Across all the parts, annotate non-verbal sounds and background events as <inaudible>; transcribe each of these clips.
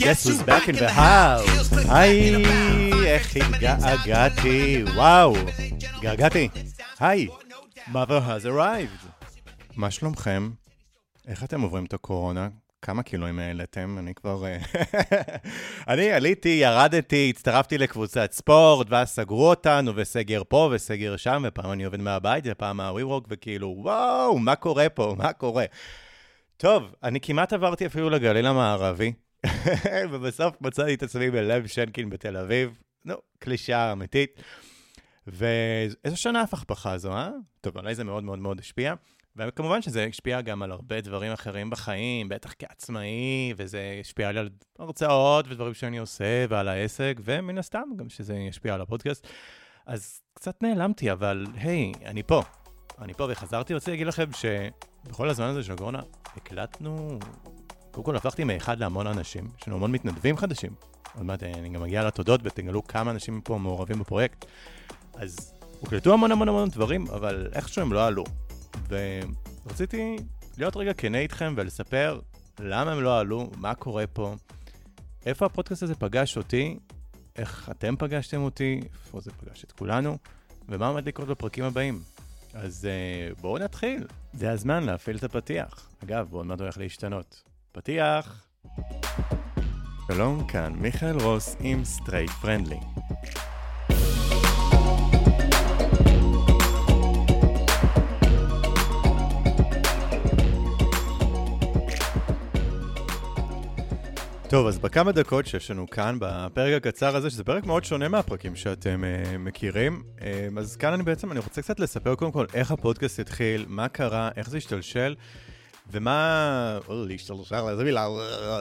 Guess who's back in the house? היי, איך התגעגעתי, וואו, התגעגעתי. היי, mother has arrived. מה שלומכם? איך אתם עוברים את הקורונה? כמה קילואים העליתם? אני כבר... אה, <laughs> אני עליתי, ירדתי, הצטרפתי לקבוצת ספורט, ואז סגרו אותנו, וסגר פה וסגר שם, ופעם אני עובד מהבית, ופעם מהווי-וורק, וכאילו, וואו, מה קורה פה? מה קורה? טוב, אני כמעט עברתי אפילו לגליל המערבי, <laughs> ובסוף מצאתי את עצמי בלב שנקין בתל אביב. נו, קלישאה אמיתית. ואיזו שנה הפכפכה זו, אה? טוב, עליי זה מאוד מאוד מאוד השפיע. וכמובן שזה השפיע גם על הרבה דברים אחרים בחיים, בטח כעצמאי, וזה השפיע על הרצאות ודברים שאני עושה ועל העסק, ומן הסתם גם שזה ישפיע על הפודקאסט. אז קצת נעלמתי, אבל היי, אני פה. אני פה וחזרתי, רוצה להגיד לכם שבכל הזמן הזה של הקורונה הקלטנו, קודם כל הפכתי מאחד להמון אנשים, יש לנו המון מתנדבים חדשים. עוד מעט אני גם מגיע לתודות ותגלו כמה אנשים פה מעורבים בפרויקט. אז הוקלטו המון המון המון דברים, אבל איכשהו הם לא עלו. ורציתי להיות רגע כנה איתכם ולספר למה הם לא עלו, מה קורה פה, איפה הפודקאסט הזה פגש אותי, איך אתם פגשתם אותי, איפה זה פגש את כולנו, ומה עומד לקרות בפרקים הבאים. אז אה, בואו נתחיל, זה הזמן להפעיל את הפתיח. אגב, בואו נדבר הולך להשתנות. פתיח! שלום, כאן מיכאל רוס עם Straight Friendly. טוב, אז בכמה דקות שיש לנו כאן, בפרק הקצר הזה, שזה פרק מאוד שונה מהפרקים שאתם אה, מכירים, אה, אז כאן אני בעצם, אני רוצה קצת לספר קודם כל איך הפודקאסט התחיל, מה קרה, איך זה השתלשל, ומה... להשתלשל, איזה מילה...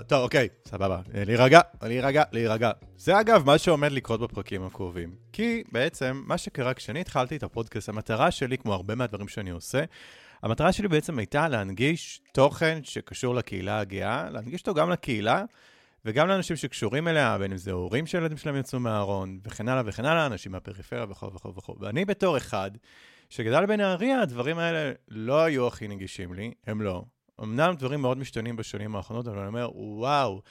טוב, אוקיי, סבבה. להירגע, להירגע, להירגע. זה אגב מה שעומד לקרות בפרקים הקרובים. כי בעצם, מה שקרה כשאני התחלתי את הפודקאסט, המטרה שלי, כמו הרבה מהדברים שאני עושה, המטרה שלי בעצם הייתה להנגיש תוכן שקשור לקהילה הגאה, להנגיש אותו גם לקהילה, וגם לאנשים שקשורים אליה, בין אם זה הורים שהילדים שלהם יצאו מהארון, וכן הלאה וכן הלאה, אנשים מהפריפריה וכו' וכו' וכו'. ואני בתור אחד שגדל בנהריה, הדברים האלה לא היו הכי נגישים לי, הם לא. אמנם דברים מאוד משתנים בשנים האחרונות, אבל אני אומר, וואו,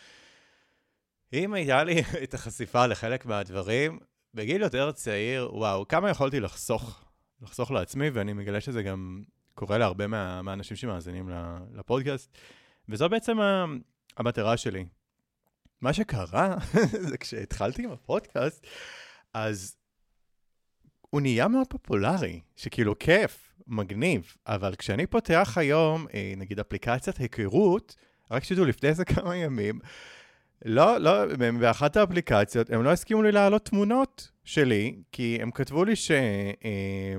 אם הייתה לי <laughs> את החשיפה לחלק מהדברים, בגיל יותר צעיר, וואו, כמה יכולתי לחסוך, לחסוך לעצמי, ואני מגלה שזה גם קורה להרבה מה, מהאנשים שמאזינים לפודקאסט, וזו בעצם המטרה שלי, מה שקרה, <laughs> זה כשהתחלתי עם הפודקאסט, אז הוא נהיה מאוד פופולרי, שכאילו כיף, מגניב, אבל כשאני פותח היום, אה, נגיד אפליקציית היכרות, רק שתדעו, לפני איזה <laughs> כמה ימים, לא, לא, באחת האפליקציות, הם לא הסכימו לי להעלות תמונות שלי, כי הם כתבו לי ש... אה,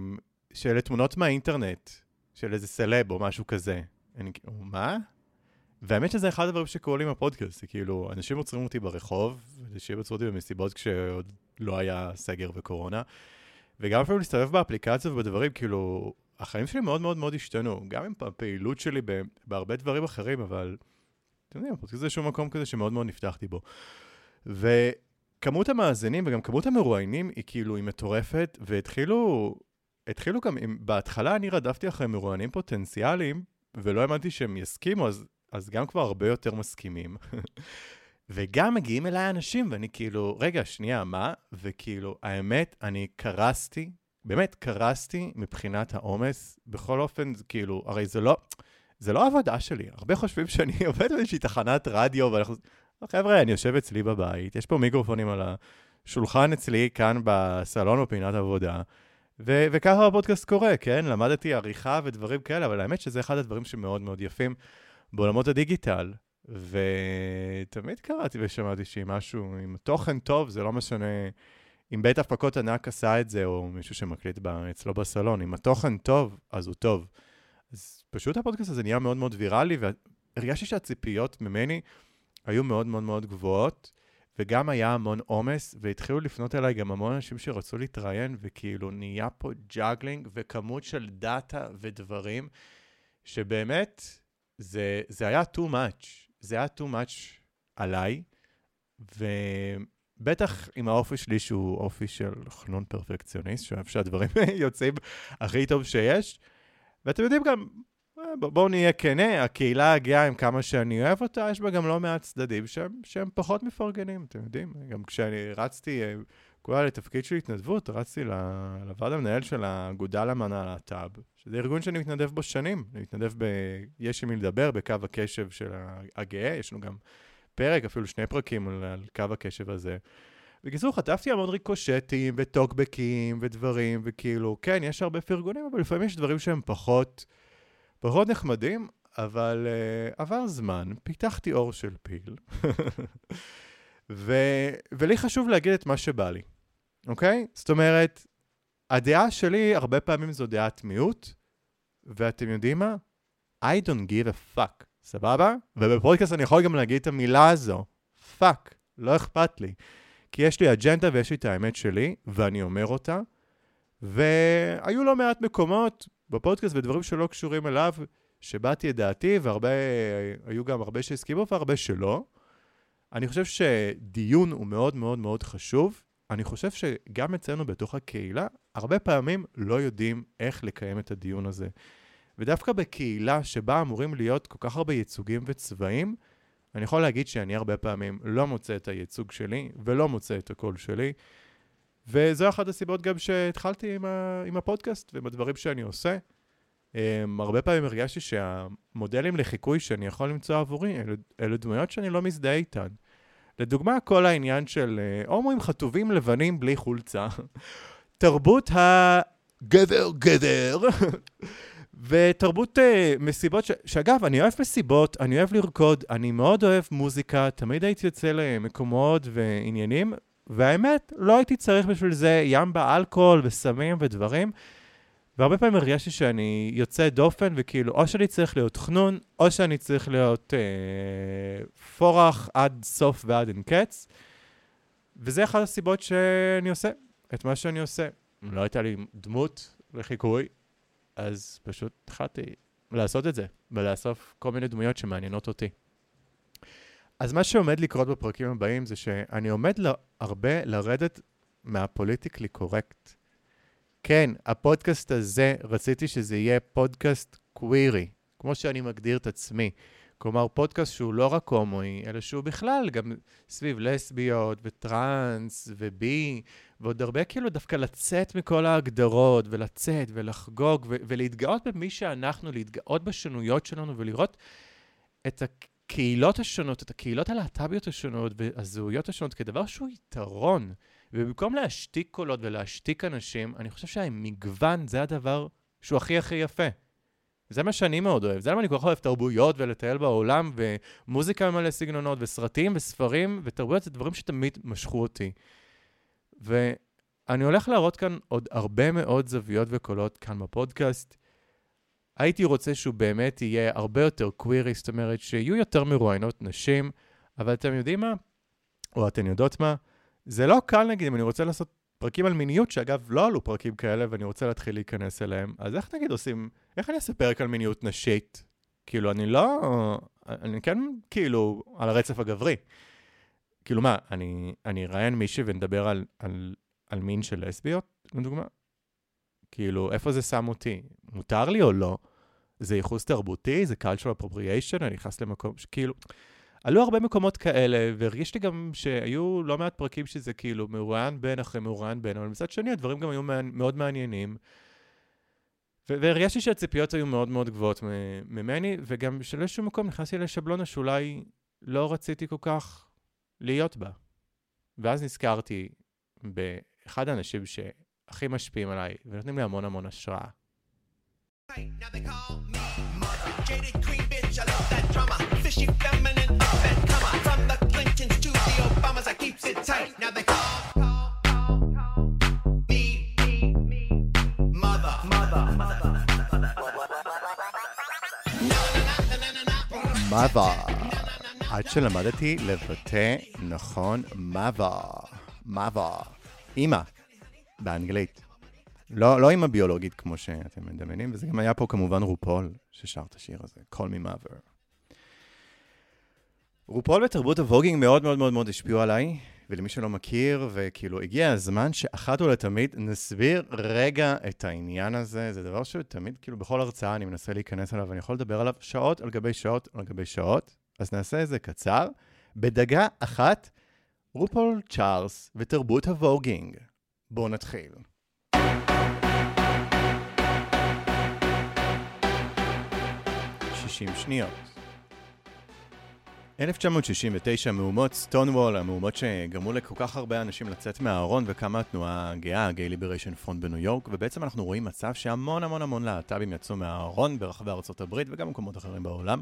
שאלה תמונות מהאינטרנט, של איזה סלב או משהו כזה. אני כאילו, מה? והאמת שזה אחד הדברים שקורים לי עם הפודקאסט, כאילו, אנשים עוצרים אותי ברחוב, אנשים עצרו אותי במסיבות כשעוד לא היה סגר וקורונה, וגם אפילו להסתובב באפליקציות ובדברים, כאילו, החיים שלי מאוד מאוד מאוד השתנו, גם עם הפעילות שלי בהרבה דברים אחרים, אבל, אתם יודעים, זה איזשהו מקום כזה שמאוד מאוד נפתחתי בו. וכמות המאזינים וגם כמות המרואיינים היא כאילו, היא מטורפת, והתחילו, התחילו גם, בהתחלה אני רדפתי אחרי מרואיינים פוטנציאליים, ולא האמנתי שהם יסכימו, אז אז גם כבר הרבה יותר מסכימים. <laughs> וגם מגיעים אליי אנשים, ואני כאילו, רגע, שנייה, מה? וכאילו, האמת, אני קרסתי, באמת קרסתי מבחינת העומס. בכל אופן, כאילו, הרי זה לא, זה לא עבודה שלי. הרבה חושבים שאני <laughs> עובד באיזושהי תחנת רדיו, ואנחנו... חבר'ה, אני יושב אצלי בבית, יש פה מיקרופונים על השולחן אצלי, כאן בסלון או פינת עבודה. ו- וככה הפודקאסט קורה, כן? למדתי עריכה ודברים כאלה, אבל האמת שזה אחד הדברים שמאוד מאוד יפים. בעולמות הדיגיטל, ותמיד קראתי ושמעתי שאם משהו עם תוכן טוב, זה לא משנה אם בית הפקות ענק עשה את זה, או מישהו שמקליט אצלו בסלון, אם התוכן טוב, אז הוא טוב. אז פשוט הפודקאסט הזה נהיה מאוד מאוד ויראלי, והרגשתי שהציפיות ממני היו מאוד מאוד מאוד גבוהות, וגם היה המון עומס, והתחילו לפנות אליי גם המון אנשים שרצו להתראיין, וכאילו נהיה פה juggling וכמות של דאטה ודברים, שבאמת זה, זה היה too much, זה היה too much עליי, ובטח עם האופי שלי שהוא אופי של חנון פרפקציוניסט, שאוהב שהדברים <laughs> יוצאים הכי טוב שיש, ואתם יודעים גם, אה, בואו נהיה כנה, הקהילה הגאה, עם כמה שאני אוהב אותה, יש בה גם לא מעט צדדים שהם, שהם פחות מפרגנים, אתם יודעים. גם כשאני רצתי, אה, כולה לתפקיד של התנדבות, רצתי לוועד המנהל של האגודה למען הלהט"ב, שזה ארגון שאני מתנדב בו שנים. אני מתנדב ב... יש עם מי לדבר, בקו הקשב של הגאה, יש לנו גם פרק, אפילו שני פרקים על, על קו הקשב הזה. בקיצור, חטפתי המון ריקושטים וטוקבקים ודברים, וכאילו, כן, יש הרבה פרגונים, אבל לפעמים יש דברים שהם פחות, פחות נחמדים, אבל uh, עבר זמן, פיתחתי אור של פיל, <laughs> ו, ולי חשוב להגיד את מה שבא לי, אוקיי? זאת אומרת, הדעה שלי הרבה פעמים זו דעת מיעוט, ואתם יודעים מה? I don't give a fuck, סבבה? ובפודקאסט אני יכול גם להגיד את המילה הזו, fuck, לא אכפת לי. כי יש לי אג'נדה ויש לי את האמת שלי, ואני אומר אותה. והיו לא מעט מקומות בפודקאסט ודברים שלא קשורים אליו, שבאתי את דעתי, והיו גם הרבה שהסכימו והרבה שלא. אני חושב שדיון הוא מאוד מאוד מאוד חשוב. אני חושב שגם אצלנו בתוך הקהילה, הרבה פעמים לא יודעים איך לקיים את הדיון הזה. ודווקא בקהילה שבה אמורים להיות כל כך הרבה ייצוגים וצבעים, אני יכול להגיד שאני הרבה פעמים לא מוצא את הייצוג שלי ולא מוצא את הקול שלי, וזו אחת הסיבות גם שהתחלתי עם, ה, עם הפודקאסט ועם הדברים שאני עושה. Um, הרבה פעמים הרגשתי שהמודלים לחיקוי שאני יכול למצוא עבורי, אלה, אלה דמויות שאני לא מזדהה איתן. לדוגמה, כל העניין של uh, הומואים חטובים לבנים בלי חולצה. <laughs> תרבות הגבר גבר ותרבות uh, מסיבות, ש... שאגב, אני אוהב מסיבות, אני אוהב לרקוד, אני מאוד אוהב מוזיקה, תמיד הייתי יוצא למקומות ועניינים, והאמת, לא הייתי צריך בשביל זה ים באלכוהול וסמים ודברים, והרבה פעמים הרגשתי שאני יוצא דופן, וכאילו, או שאני צריך להיות חנון, או שאני צריך להיות אה, פורח עד סוף ועד אין קץ, וזה אחת הסיבות שאני עושה את מה שאני עושה. לא הייתה לי דמות לחיקוי, אז פשוט התחלתי לעשות את זה, ולאסוף כל מיני דמויות שמעניינות אותי. אז מה שעומד לקרות בפרקים הבאים זה שאני עומד הרבה לרדת מהפוליטיקלי קורקט. כן, הפודקאסט הזה, רציתי שזה יהיה פודקאסט קווירי, כמו שאני מגדיר את עצמי. כלומר, פודקאסט שהוא לא רק הומואי, אלא שהוא בכלל גם סביב לסביות וטראנס ובי, ועוד הרבה כאילו דווקא לצאת מכל ההגדרות, ולצאת ולחגוג ולהתגאות במי שאנחנו, להתגאות בשנויות שלנו ולראות את הקהילות השונות, את הקהילות הלהט"ביות השונות והזהויות השונות כדבר שהוא יתרון. ובמקום להשתיק קולות ולהשתיק אנשים, אני חושב שהמגוון זה הדבר שהוא הכי הכי יפה. זה מה שאני מאוד אוהב. זה למה אני כל כך אוהב תרבויות ולטייל בעולם, ומוזיקה מלא סגנונות, וסרטים וספרים, ותרבויות זה דברים שתמיד משכו אותי. ואני הולך להראות כאן עוד הרבה מאוד זוויות וקולות כאן בפודקאסט. הייתי רוצה שהוא באמת יהיה הרבה יותר קווירי, זאת אומרת שיהיו יותר מרואיינות נשים, אבל אתם יודעים מה? או אתן יודעות מה? זה לא קל נגיד אם אני רוצה לעשות פרקים על מיניות, שאגב לא עלו פרקים כאלה ואני רוצה להתחיל להיכנס אליהם, אז איך נגיד עושים, איך אני אעשה פרק על מיניות נשית? כאילו, אני לא, אני כן כאילו על הרצף הגברי. כאילו מה, אני, אני אראיין מישהי ונדבר על, על, על מין של לסביות, לדוגמה? כאילו, איפה זה שם אותי? מותר לי או לא? זה ייחוס תרבותי? זה cultural appropriation? אני נכנס למקום, כאילו... עלו הרבה מקומות כאלה, והרגיש לי גם שהיו לא מעט פרקים שזה כאילו מרואיין בין אחרי מרואיין בין, אבל מצד שני הדברים גם היו מאוד מעניינים. והרגשתי שהציפיות היו מאוד מאוד גבוהות ממני, וגם שלאיזשהו מקום נכנסתי לשבלונה שאולי לא רציתי כל כך להיות בה. ואז נזכרתי באחד האנשים שהכי משפיעים עליי, ונותנים לי המון המון השראה. Mother. עד שלמדתי לבטא נכון mother, mother, אימא, באנגלית. לא, לא אימא ביולוגית כמו שאתם מדמיינים, וזה גם היה פה כמובן רופול ששר את השיר הזה, call me mother. רופול ותרבות הווגינג מאוד מאוד מאוד מאוד השפיעו עליי, ולמי שלא מכיר, וכאילו הגיע הזמן שאחת ולתמיד נסביר רגע את העניין הזה. זה דבר שתמיד, כאילו בכל הרצאה אני מנסה להיכנס אליו, ואני יכול לדבר עליו שעות על גבי שעות על גבי שעות, אז נעשה את זה קצר. בדגה אחת, רופול צ'ארלס ותרבות הווגינג. בואו נתחיל. 60 שניות. 1969, מהומות סטונוול, המהומות שגרמו לכל כך הרבה אנשים לצאת מהארון וקמה התנועה הגאה, ה-Gay Liberation Front בניו יורק, ובעצם אנחנו רואים מצב שהמון המון המון להט"בים יצאו מהארון ברחבי ארצות הברית וגם במקומות אחרים בעולם,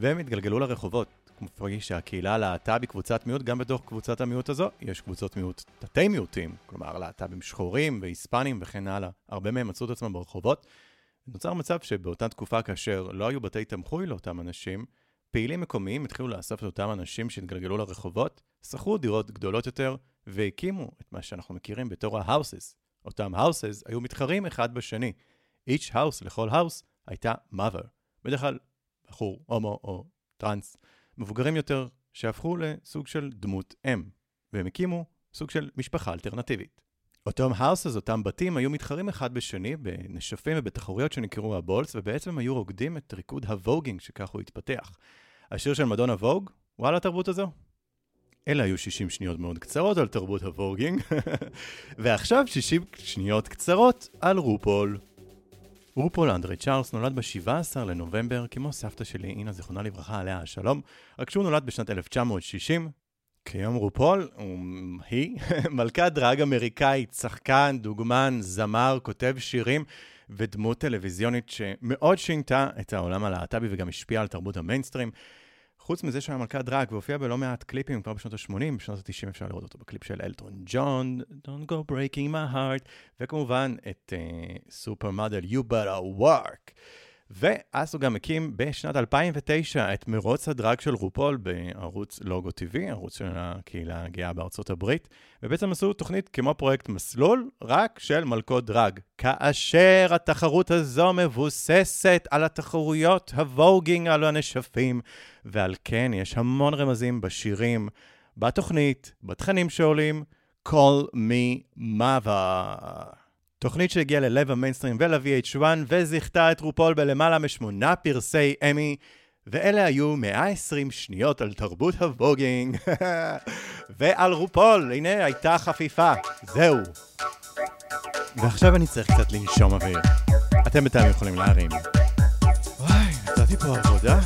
והם התגלגלו לרחובות. כמו שהקהילה הלהט"ב היא קבוצת מיעוט, גם בתוך קבוצת המיעוט הזו יש קבוצות מיעוט תתי מיעוטים, כלומר להט"בים שחורים והיספנים וכן הלאה. הרבה מהם מצאו את עצמם ברחובות. נוצר מצב שבאותה תקופה, כאשר לא היו בתי תמחוי לאותם אנשים, פעילים מקומיים התחילו לאסוף את אותם אנשים שהתגלגלו לרחובות, שכרו דירות גדולות יותר, והקימו את מה שאנחנו מכירים בתור ה-houses. אותם houses היו מתחרים אחד בשני. each house לכל house הייתה mother. בדרך כלל בחור, הומו או טראנס, מבוגרים יותר, שהפכו לסוג של דמות אם, והם הקימו סוג של משפחה אלטרנטיבית. אותם ה houses, אותם בתים, היו מתחרים אחד בשני בנשפים ובתחרויות שנקראו ה balls, ובעצם היו רוקדים את ריקוד ה voguing, שכך הוא התפתח. השיר של מדונה Vogue, הוא על התרבות הזו. אלה היו 60 שניות מאוד קצרות על תרבות ה voguing, <laughs> ועכשיו 60 שניות קצרות על רופול. רופול אנדרי צ'ארלס נולד ב-17 לנובמבר, כמו סבתא שלי, אינה זיכרונה לברכה עליה השלום, רק שהוא נולד בשנת 1960, כיום רופול, היא <laughs> מלכת דראג אמריקאית, שחקן, דוגמן, זמר, כותב שירים ודמות טלוויזיונית שמאוד שינתה את העולם הלהט"בי וגם השפיעה על תרבות המיינסטרים. חוץ מזה שהוא היה מלכת דראג והופיע בלא מעט קליפים כבר בשנות ה-80, בשנות ה-90 אפשר לראות אותו בקליפ של אלטון ג'ון, Don't go breaking my heart, וכמובן את סופר uh, מודל You better work. ואז הוא גם הקים בשנת 2009 את מרוץ הדרג של רופול בערוץ לוגו TV, ערוץ של הקהילה הגאה בארצות הברית, ובעצם עשו תוכנית כמו פרויקט מסלול, רק של מלכות דרג. כאשר התחרות הזו מבוססת על התחרויות הווגינג על הנשפים, ועל כן יש המון רמזים בשירים, בתוכנית, בתכנים שעולים, call me mother. תוכנית שהגיעה ללב המיינסטרים ול-VH1 וזיכתה את רופול בלמעלה משמונה פרסי אמי, ואלה היו 120 שניות על תרבות הווגינג. <laughs> ועל רופול, הנה הייתה חפיפה, זהו. ועכשיו אני צריך קצת לנשום אוויר. אתם בינתיים יכולים להרים. וואי, נתתי פה עבודה.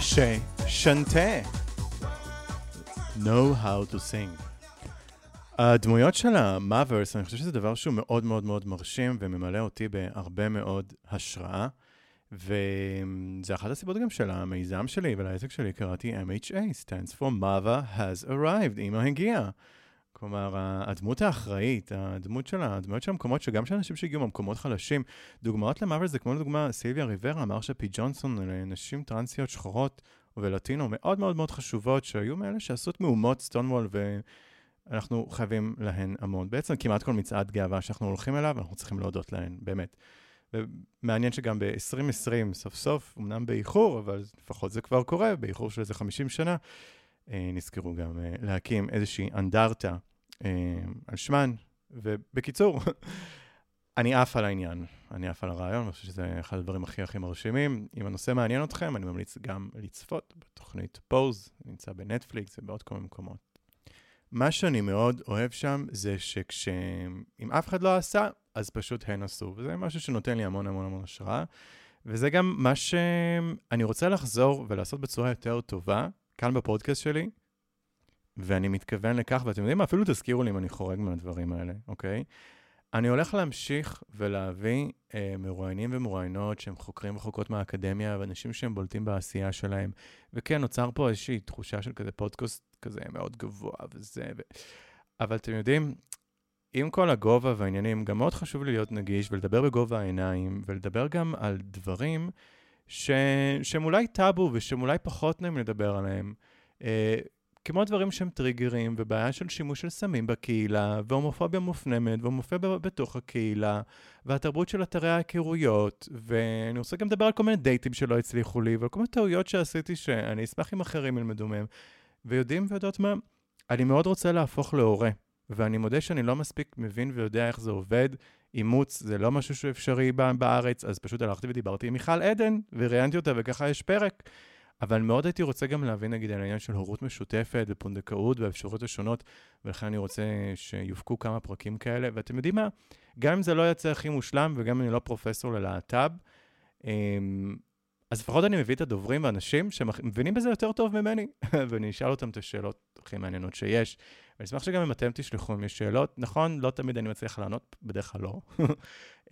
סשה שנטה. know how to sing. הדמויות של המאברס, אני חושב שזה דבר שהוא מאוד מאוד מאוד מרשים וממלא אותי בהרבה מאוד השראה. וזה אחת הסיבות גם של המיזם שלי ולעסק שלי, קראתי MHA, stands for Mother has arrived, אמא הגיעה. כלומר, הדמות האחראית, הדמות של, הדמויות של המקומות, שגם של אנשים שהגיעו ממקומות חלשים, דוגמאות למוות זה כמו לדוגמה סילביה ריברה, מרשה פי ג'ונסון, נשים טרנסיות שחורות ולטינו מאוד מאוד מאוד חשובות, שהיו מאלה שעשו את מהומות סטונוול, ואנחנו חייבים להן המון. בעצם כמעט כל מצעד גאווה שאנחנו הולכים אליו, אנחנו צריכים להודות להן, באמת. ומעניין שגם ב-2020, סוף סוף, אמנם באיחור, אבל לפחות זה כבר קורה, באיחור של איזה 50 שנה, אה, נזכרו גם אה, להקים איזושהי אנדרטה על שמן, ובקיצור, <laughs> אני עף על העניין, אני עף על הרעיון, אני חושב שזה אחד הדברים הכי הכי מרשימים. אם הנושא מעניין אתכם, אני ממליץ גם לצפות בתוכנית פוז, נמצא בנטפליקס ובעוד מיני מקומות. מה שאני מאוד אוהב שם זה שכש... אם אף אחד לא עשה, אז פשוט הן עשו, וזה משהו שנותן לי המון המון המון השראה. וזה גם מה שאני רוצה לחזור ולעשות בצורה יותר טובה, כאן בפודקאסט שלי, ואני מתכוון לכך, ואתם יודעים מה? אפילו תזכירו לי אם אני חורג מהדברים האלה, אוקיי? אני הולך להמשיך ולהביא אה, מרואיינים ומרואיינות שהם חוקרים וחוקרות מהאקדמיה, ואנשים שהם בולטים בעשייה שלהם. וכן, נוצר פה איזושהי תחושה של כזה פודקאסט כזה מאוד גבוה וזה, ו... אבל אתם יודעים, עם כל הגובה והעניינים, גם מאוד חשוב לי להיות נגיש ולדבר בגובה העיניים, ולדבר גם על דברים ש... שהם אולי טאבו ושהם אולי פחות נעים לדבר עליהם. אה, כמו דברים שהם טריגרים, ובעיה של שימוש של סמים בקהילה, והומופוביה מופנמת, והומופוביה בתוך הקהילה, והתרבות של אתרי ההיכרויות, ואני רוצה גם לדבר על כל מיני דייטים שלא הצליחו לי, ועל כל מיני טעויות שעשיתי שאני אשמח אם אחרים ילמדו מהם. ויודעים ויודעות מה, אני מאוד רוצה להפוך להורה, ואני מודה שאני לא מספיק מבין ויודע איך זה עובד. אימוץ זה לא משהו שהוא אפשרי בארץ, אז פשוט הלכתי ודיברתי עם מיכל עדן, וראיינתי אותה, וככה יש פרק. אבל מאוד הייתי רוצה גם להבין, נגיד, על העניין של הורות משותפת ופונדקאות והאפשרויות השונות, ולכן אני רוצה שיופקו כמה פרקים כאלה. ואתם יודעים מה? גם אם זה לא יצא הכי מושלם, וגם אם אני לא פרופסור ללהט"ב, אמ, אז לפחות אני מביא את הדוברים ואנשים שמבינים בזה יותר טוב ממני, <laughs> ואני אשאל אותם את השאלות הכי מעניינות שיש. ואני אשמח שגם אם אתם תשלחו אם יש שאלות. נכון, לא תמיד אני מצליח לענות, בדרך כלל לא. <laughs>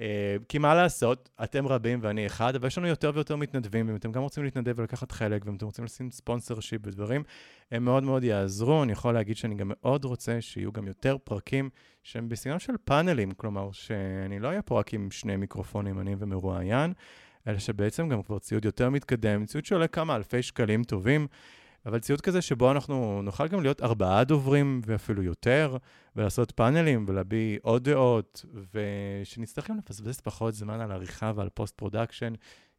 אה, כי מה לעשות, אתם רבים ואני אחד, אבל יש לנו יותר ויותר מתנדבים, ואם אתם גם רוצים להתנדב ולקחת חלק, ואם אתם רוצים לשים ספונסר שיפ ודברים, הם מאוד מאוד יעזרו. אני יכול להגיד שאני גם מאוד רוצה שיהיו גם יותר פרקים שהם בסגנון של פאנלים, כלומר, שאני לא אהיה פה רק עם שני מיקרופונים, אני ומרואיין, אלא שבעצם גם כבר ציוד יותר מתקדם, ציוד שעולה כמה אלפי שקלים טובים. אבל ציוד כזה שבו אנחנו נוכל גם להיות ארבעה דוברים ואפילו יותר, ולעשות פאנלים ולהביא עוד דעות, ושנצטרך גם לפספס פחות זמן על עריכה ועל post production,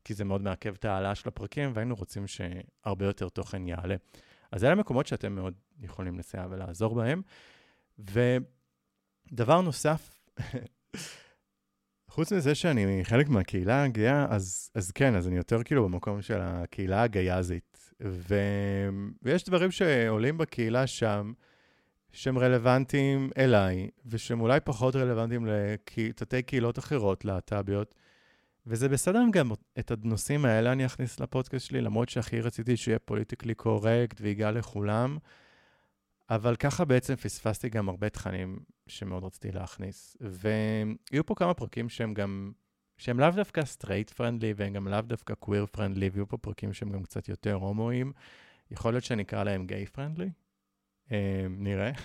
כי זה מאוד מעכב את ההעלאה של הפרקים, והיינו רוצים שהרבה יותר תוכן יעלה. אז אלה מקומות שאתם מאוד יכולים לסייע ולעזור בהם. ודבר נוסף, חוץ מזה שאני חלק מהקהילה הגאה, אז, אז כן, אז אני יותר כאילו במקום של הקהילה הגייזית. ו... ויש דברים שעולים בקהילה שם, שהם רלוונטיים אליי, ושהם אולי פחות רלוונטיים לתתי קהילות אחרות, להט"ביות, וזה בסדר אם גם את הנושאים האלה אני אכניס לפודקאסט שלי, למרות שהכי רציתי שיהיה politically correct ויגע לכולם, אבל ככה בעצם פספסתי גם הרבה תכנים שמאוד רציתי להכניס. ויהיו פה כמה פרקים שהם גם שהם לאו דווקא straight friendly והם גם לאו דווקא queer friendly, ויהיו פה פרקים שהם גם קצת יותר הומואים. יכול להיות שאני אקרא להם gay friendly? אה, נראה. <laughs>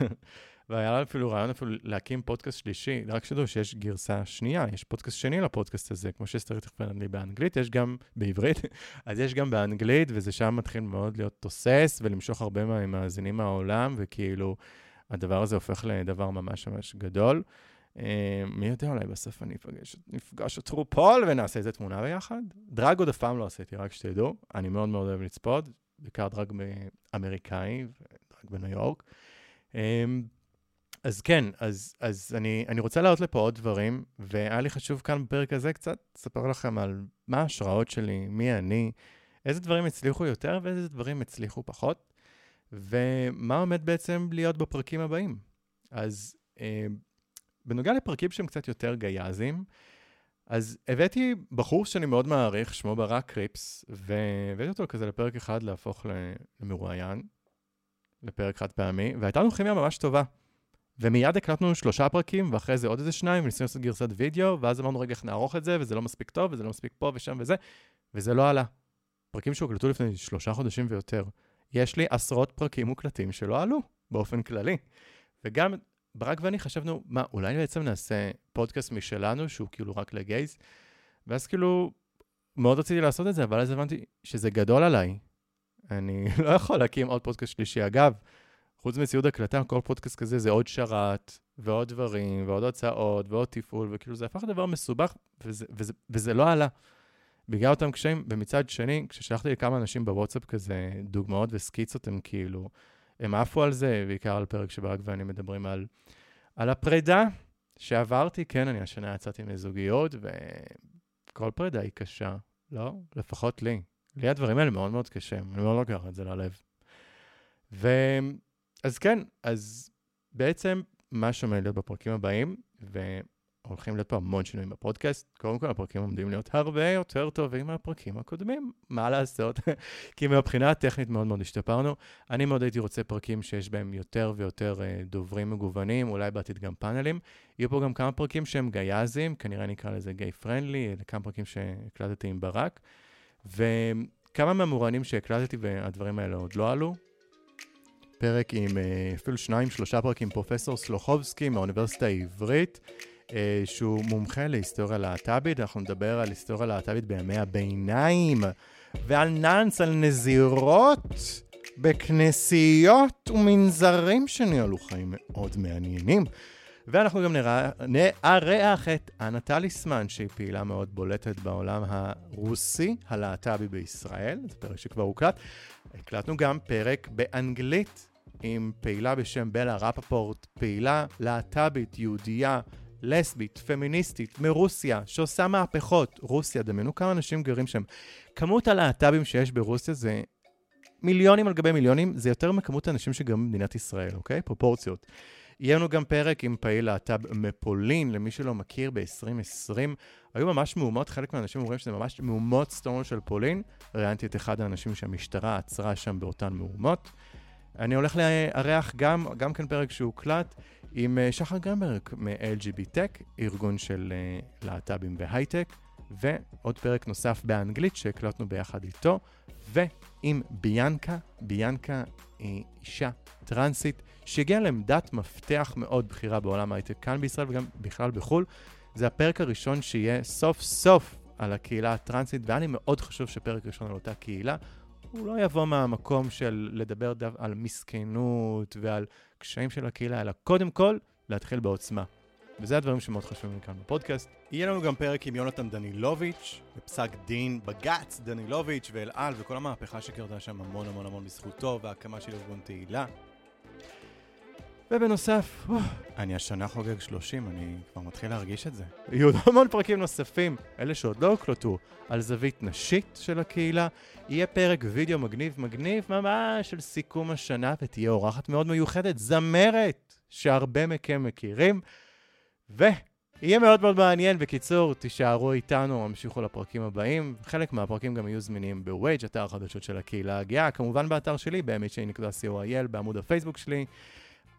והיה לנו אפילו רעיון אפילו להקים פודקאסט שלישי, רק שתדעו שיש גרסה שנייה, יש פודקאסט שני לפודקאסט הזה, כמו ש straight friendly באנגלית, יש גם בעברית, <laughs> אז יש גם באנגלית, וזה שם מתחיל מאוד להיות תוסס ולמשוך הרבה מהמאזינים מהעולם, וכאילו הדבר הזה הופך לדבר ממש ממש גדול. אה, מי יודע, אולי בסוף אני אפגש, נפגש את רופול ונעשה איזה תמונה ביחד. דרג עוד אף פעם לא עשיתי, רק שתדעו. אני מאוד מאוד אוהב לצפות, בעיקר דרג אמריקאי ודרג בניו יורק. אז כן, אז, אז אני, אני רוצה להעלות לפה עוד דברים, והיה לי חשוב כאן בפרק הזה קצת לספר לכם על מה ההשראות שלי, מי אני, איזה דברים הצליחו יותר ואיזה דברים הצליחו פחות, ומה עומד בעצם להיות בפרקים הבאים. אז אה, בנוגע לפרקים שהם קצת יותר גייזים, אז הבאתי בחור שאני מאוד מעריך, שמו ברק קריפס, והבאתי אותו כזה לפרק אחד להפוך למרואיין, לפרק חד פעמי, והייתה לנו כימיה ממש טובה. ומיד הקלטנו שלושה פרקים, ואחרי זה עוד איזה שניים, וניסינו לעשות גרסת וידאו, ואז אמרנו, רגע, איך נערוך את זה, וזה לא מספיק טוב, וזה לא מספיק פה ושם וזה, וזה לא עלה. פרקים שהוקלטו לפני שלושה חודשים ויותר. יש לי עשרות פרקים מוקלטים שלא עלו, באופן כללי. וגם ברק ואני חשבנו, מה, אולי בעצם נעשה פודקאסט משלנו, שהוא כאילו רק לגייז? ואז כאילו, מאוד רציתי לעשות את זה, אבל אז הבנתי שזה גדול עליי. אני <laughs> לא יכול להקים עוד פודקאסט שלישי. אגב, חוץ מציוד הקלטה, כל פודקאסט כזה זה עוד שרת, ועוד דברים, ועוד הוצאות, ועוד תפעול, וכאילו זה הפך לדבר מסובך, וזה, וזה, וזה לא עלה. בגלל אותם קשיים, ומצד שני, כששלחתי לכמה אנשים בוואטסאפ כזה דוגמאות וסקיצות, הם כאילו, הם עפו על זה, בעיקר על פרק שברק ואני מדברים על, על הפרידה שעברתי. כן, אני השנה יצאתי מזוגיות, וכל פרידה היא קשה, לא? לפחות לי. לי הדברים האלה מאוד מאוד קשים, אני מאוד לוקח את זה ללב. ו... אז כן, אז בעצם מה שעומד להיות בפרקים הבאים, ו... הולכים להיות פה המון שינויים בפודקאסט. קודם כל, הפרקים עומדים להיות הרבה יותר טובים מהפרקים הקודמים, מה לעשות? <laughs> כי מהבחינה הטכנית מאוד מאוד השתפרנו. אני מאוד הייתי רוצה פרקים שיש בהם יותר ויותר uh, דוברים מגוונים, אולי בעתיד גם פאנלים. יהיו פה גם כמה פרקים שהם גייזים, כנראה נקרא לזה גיי פרנדלי, כמה פרקים שהקלטתי עם ברק. וכמה מהמורנים שהקלטתי והדברים האלה עוד לא עלו. פרק עם אה, אפילו שניים, שלושה פרקים, פרופסור סלוחובסקי מהאוניברסיטה העברית, אה, שהוא מומחה להיסטוריה להט"בית. אנחנו נדבר על היסטוריה להט"בית בימי הביניים, ועל נאנס, על נזירות בכנסיות ומנזרים שניהלו חיים מאוד מעניינים. ואנחנו גם נארח את אנה טליסמן, שהיא פעילה מאוד בולטת בעולם הרוסי, הלהט"בי בישראל, זה פרק שכבר הוקלט. הקלטנו גם פרק באנגלית עם פעילה בשם בלה רפפורט, פעילה להט"בית, יהודייה, לסבית, פמיניסטית, מרוסיה, שעושה מהפכות. רוסיה, דמיינו כמה אנשים גרים שם. כמות הלהט"בים שיש ברוסיה זה מיליונים על גבי מיליונים, זה יותר מכמות האנשים שגרים במדינת ישראל, אוקיי? פרופורציות. יהיה לנו גם פרק עם פעיל להט"ב מפולין, למי שלא מכיר, ב-2020. היו ממש מהומות, חלק מהאנשים אומרים שזה ממש מהומות סטורם של פולין. ראיינתי את אחד האנשים שהמשטרה עצרה שם באותן מהומות. אני הולך לארח גם, גם כן פרק שהוקלט עם אה, שחר גרמברג מ-LGB Tech, ארגון של uh, להט"בים בהייטק, ועוד פרק נוסף באנגלית שהקלטנו ביחד איתו, ועם ביאנקה, ביאנקה היא אישה טרנסית שהגיעה לעמדת מפתח מאוד בכירה בעולם ההייטק כאן בישראל וגם בכלל בחו"ל. זה הפרק הראשון שיהיה סוף סוף על הקהילה הטרנסית, והיה לי מאוד חשוב שפרק ראשון על אותה קהילה. הוא לא יבוא מהמקום של לדבר דו, על מסכנות ועל קשיים של הקהילה, אלא קודם כל להתחיל בעוצמה. וזה הדברים שמאוד חשובים כאן בפודקאסט. יהיה לנו גם פרק עם יונתן דנילוביץ', בפסק דין בג"ץ דנילוביץ' ואלעל וכל המהפכה שקרתה שם המון המון המון בזכותו והקמה של ארגון תהילה. ובנוסף, אני השנה חוגג 30, אני כבר מתחיל להרגיש את זה. יהיו עוד המון פרקים נוספים, אלה שעוד לא הוקלטו, על זווית נשית של הקהילה. יהיה פרק וידאו מגניב מגניב ממש של סיכום השנה, ותהיה אורחת מאוד מיוחדת, זמרת, שהרבה מכם מכירים. ויהיה מאוד מאוד מעניין. בקיצור, תישארו איתנו, המשיכו לפרקים הבאים. חלק מהפרקים גם יהיו זמינים ב-WDG, אתר החדשות של הקהילה הגאה, כמובן באתר שלי, ב-mha.co.il, בעמוד הפייסבוק שלי.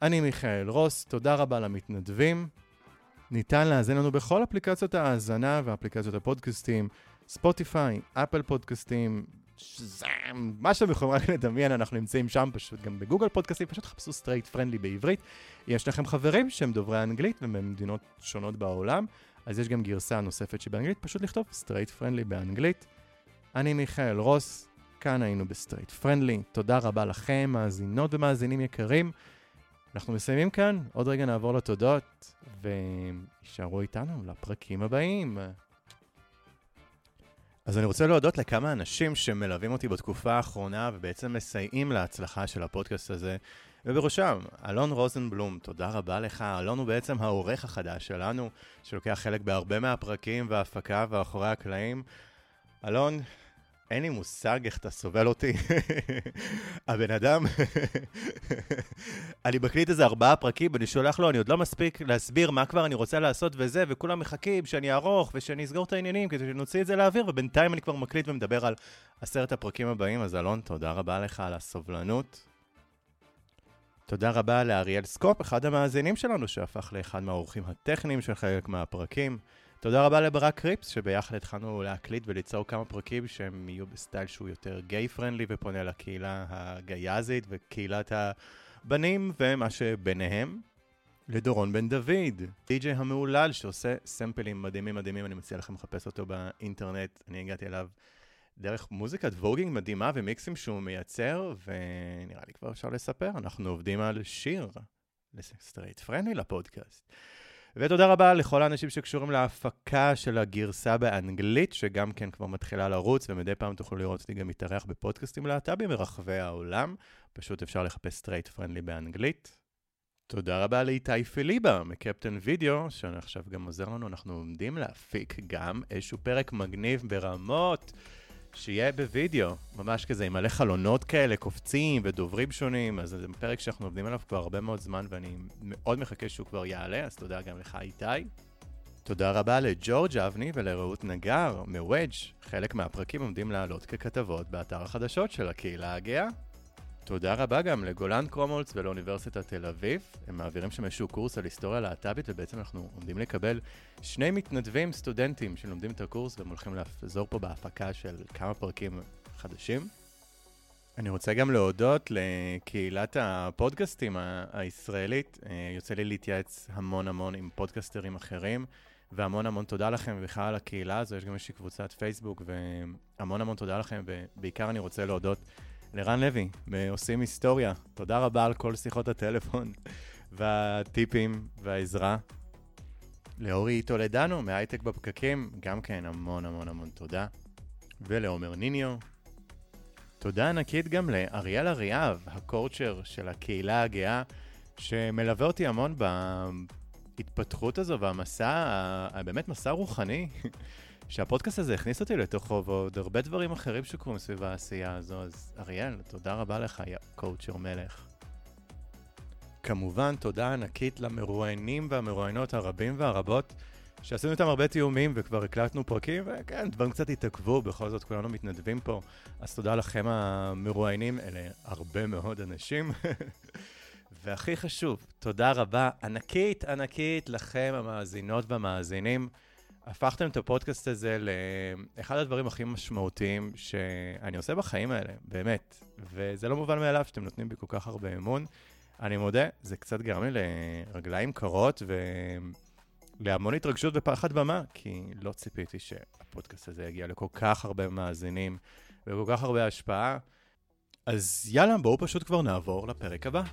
אני מיכאל רוס, תודה רבה למתנדבים. ניתן להאזין לנו בכל אפליקציות ההאזנה ואפליקציות הפודקאסטים, ספוטיפיי, אפל פודקאסטים, שזם, מה שאתם יכולים רק לדמיין, אנחנו נמצאים שם פשוט גם בגוגל פודקאסטים, פשוט חפשו straight friendly בעברית. יש לכם חברים שהם דוברי אנגלית וממדינות שונות בעולם, אז יש גם גרסה נוספת שבאנגלית, פשוט לכתוב straight friendly באנגלית. אני מיכאל רוס, כאן היינו ב straight friendly, תודה רבה לכם, מאזינות ומאזינים יקרים. אנחנו מסיימים כאן, עוד רגע נעבור לתודות, ותישארו איתנו לפרקים הבאים. אז אני רוצה להודות לכמה אנשים שמלווים אותי בתקופה האחרונה ובעצם מסייעים להצלחה של הפודקאסט הזה, ובראשם, אלון רוזנבלום, תודה רבה לך. אלון הוא בעצם העורך החדש שלנו, שלוקח חלק בהרבה מהפרקים וההפקה ואחורי הקלעים. אלון, אין לי מושג איך אתה סובל אותי. <laughs> הבן אדם, <laughs> אני מקליט איזה ארבעה פרקים, ואני שולח לו, אני עוד לא מספיק להסביר מה כבר אני רוצה לעשות וזה, וכולם מחכים שאני אערוך ושאני אסגור את העניינים כדי שנוציא את זה לאוויר, ובינתיים אני כבר מקליט ומדבר על עשרת הפרקים הבאים. אז אלון, תודה רבה לך על הסובלנות. תודה רבה לאריאל סקופ, אחד המאזינים שלנו, שהפך לאחד מהאורחים הטכניים של חלק מהפרקים. תודה רבה לברק קריפס, שביחד התחלנו להקליט וליצור כמה פרקים שהם יהיו בסטייל שהוא יותר gay friendly ופונה לקהילה הגייזית וקהילת הבנים ומה שביניהם. לדורון בן דוד, די.ג'יי המהולל שעושה סמפלים מדהימים מדהימים, אני מציע לכם לחפש אותו באינטרנט, אני הגעתי אליו דרך מוזיקת voguing מדהימה ומיקסים שהוא מייצר, ונראה לי כבר אפשר לספר, אנחנו עובדים על שיר ל straight friendly לפודקאסט. ותודה רבה לכל האנשים שקשורים להפקה של הגרסה באנגלית, שגם כן כבר מתחילה לרוץ, ומדי פעם תוכלו לראות אותי גם מתארח בפודקאסטים להט"בים ברחבי העולם. פשוט אפשר לחפש straight friendly באנגלית. תודה רבה לאיתי פיליבה מקפטן וידאו, שעכשיו גם עוזר לנו, אנחנו עומדים להפיק גם איזשהו פרק מגניב ברמות. שיהיה בווידאו, ממש כזה, עם מלא חלונות כאלה, קופצים ודוברים שונים, אז זה פרק שאנחנו עובדים עליו כבר הרבה מאוד זמן, ואני מאוד מחכה שהוא כבר יעלה, אז תודה גם לך, איתי. תודה רבה לג'ורג' אבני ולרעות נגר מוודג', חלק מהפרקים עומדים לעלות ככתבות באתר החדשות של הקהילה הגאה. תודה רבה גם לגולן קרומולץ ולאוניברסיטת תל אביב. הם מעבירים שם איזשהו קורס על היסטוריה להט"בית, ובעצם אנחנו עומדים לקבל שני מתנדבים סטודנטים שלומדים את הקורס והם הולכים לעזור פה בהפקה של כמה פרקים חדשים. אני רוצה גם להודות לקהילת הפודקאסטים הישראלית. אה, יוצא לי להתייעץ המון המון עם פודקסטרים אחרים, והמון המון תודה לכם ובכלל על הקהילה הזו. יש גם איזושהי קבוצת פייסבוק, והמון המון תודה לכם, ובעיקר אני רוצה להודות לרן לוי, מעושים היסטוריה. תודה רבה על כל שיחות הטלפון <laughs> והטיפים והעזרה. לאורי טולדנו מהייטק בפקקים, גם כן המון המון המון תודה. ולעומר ניניו. תודה ענקית גם לאריאל אריאב, הקורצ'ר של הקהילה הגאה, שמלווה אותי המון בהתפתחות הזו והמסע, באמת מסע רוחני, <laughs> שהפודקאסט הזה הכניס אותי לתוכו, ועוד הרבה דברים אחרים שקורים סביב העשייה הזו. אז אריאל, תודה רבה לך, יא קורצ'ר מלך. כמובן, תודה ענקית למרואיינים והמרואיינות הרבים והרבות שעשינו איתם הרבה תיאומים וכבר הקלטנו פרקים, וכן, דברים קצת התעכבו, בכל זאת כולנו מתנדבים פה. אז תודה לכם המרואיינים, אלה הרבה מאוד אנשים. <laughs> והכי חשוב, תודה רבה ענקית ענקית לכם, המאזינות והמאזינים. הפכתם את הפודקאסט הזה לאחד הדברים הכי משמעותיים שאני עושה בחיים האלה, באמת. וזה לא מובן מאליו שאתם נותנים בי כל כך הרבה אמון. אני מודה, זה קצת גרם לי לרגליים קרות ולהמון התרגשות ופחד במה, כי לא ציפיתי שהפודקאסט הזה יגיע לכל כך הרבה מאזינים וכל כך הרבה השפעה. אז יאללה, בואו פשוט כבר נעבור לפרק הבא.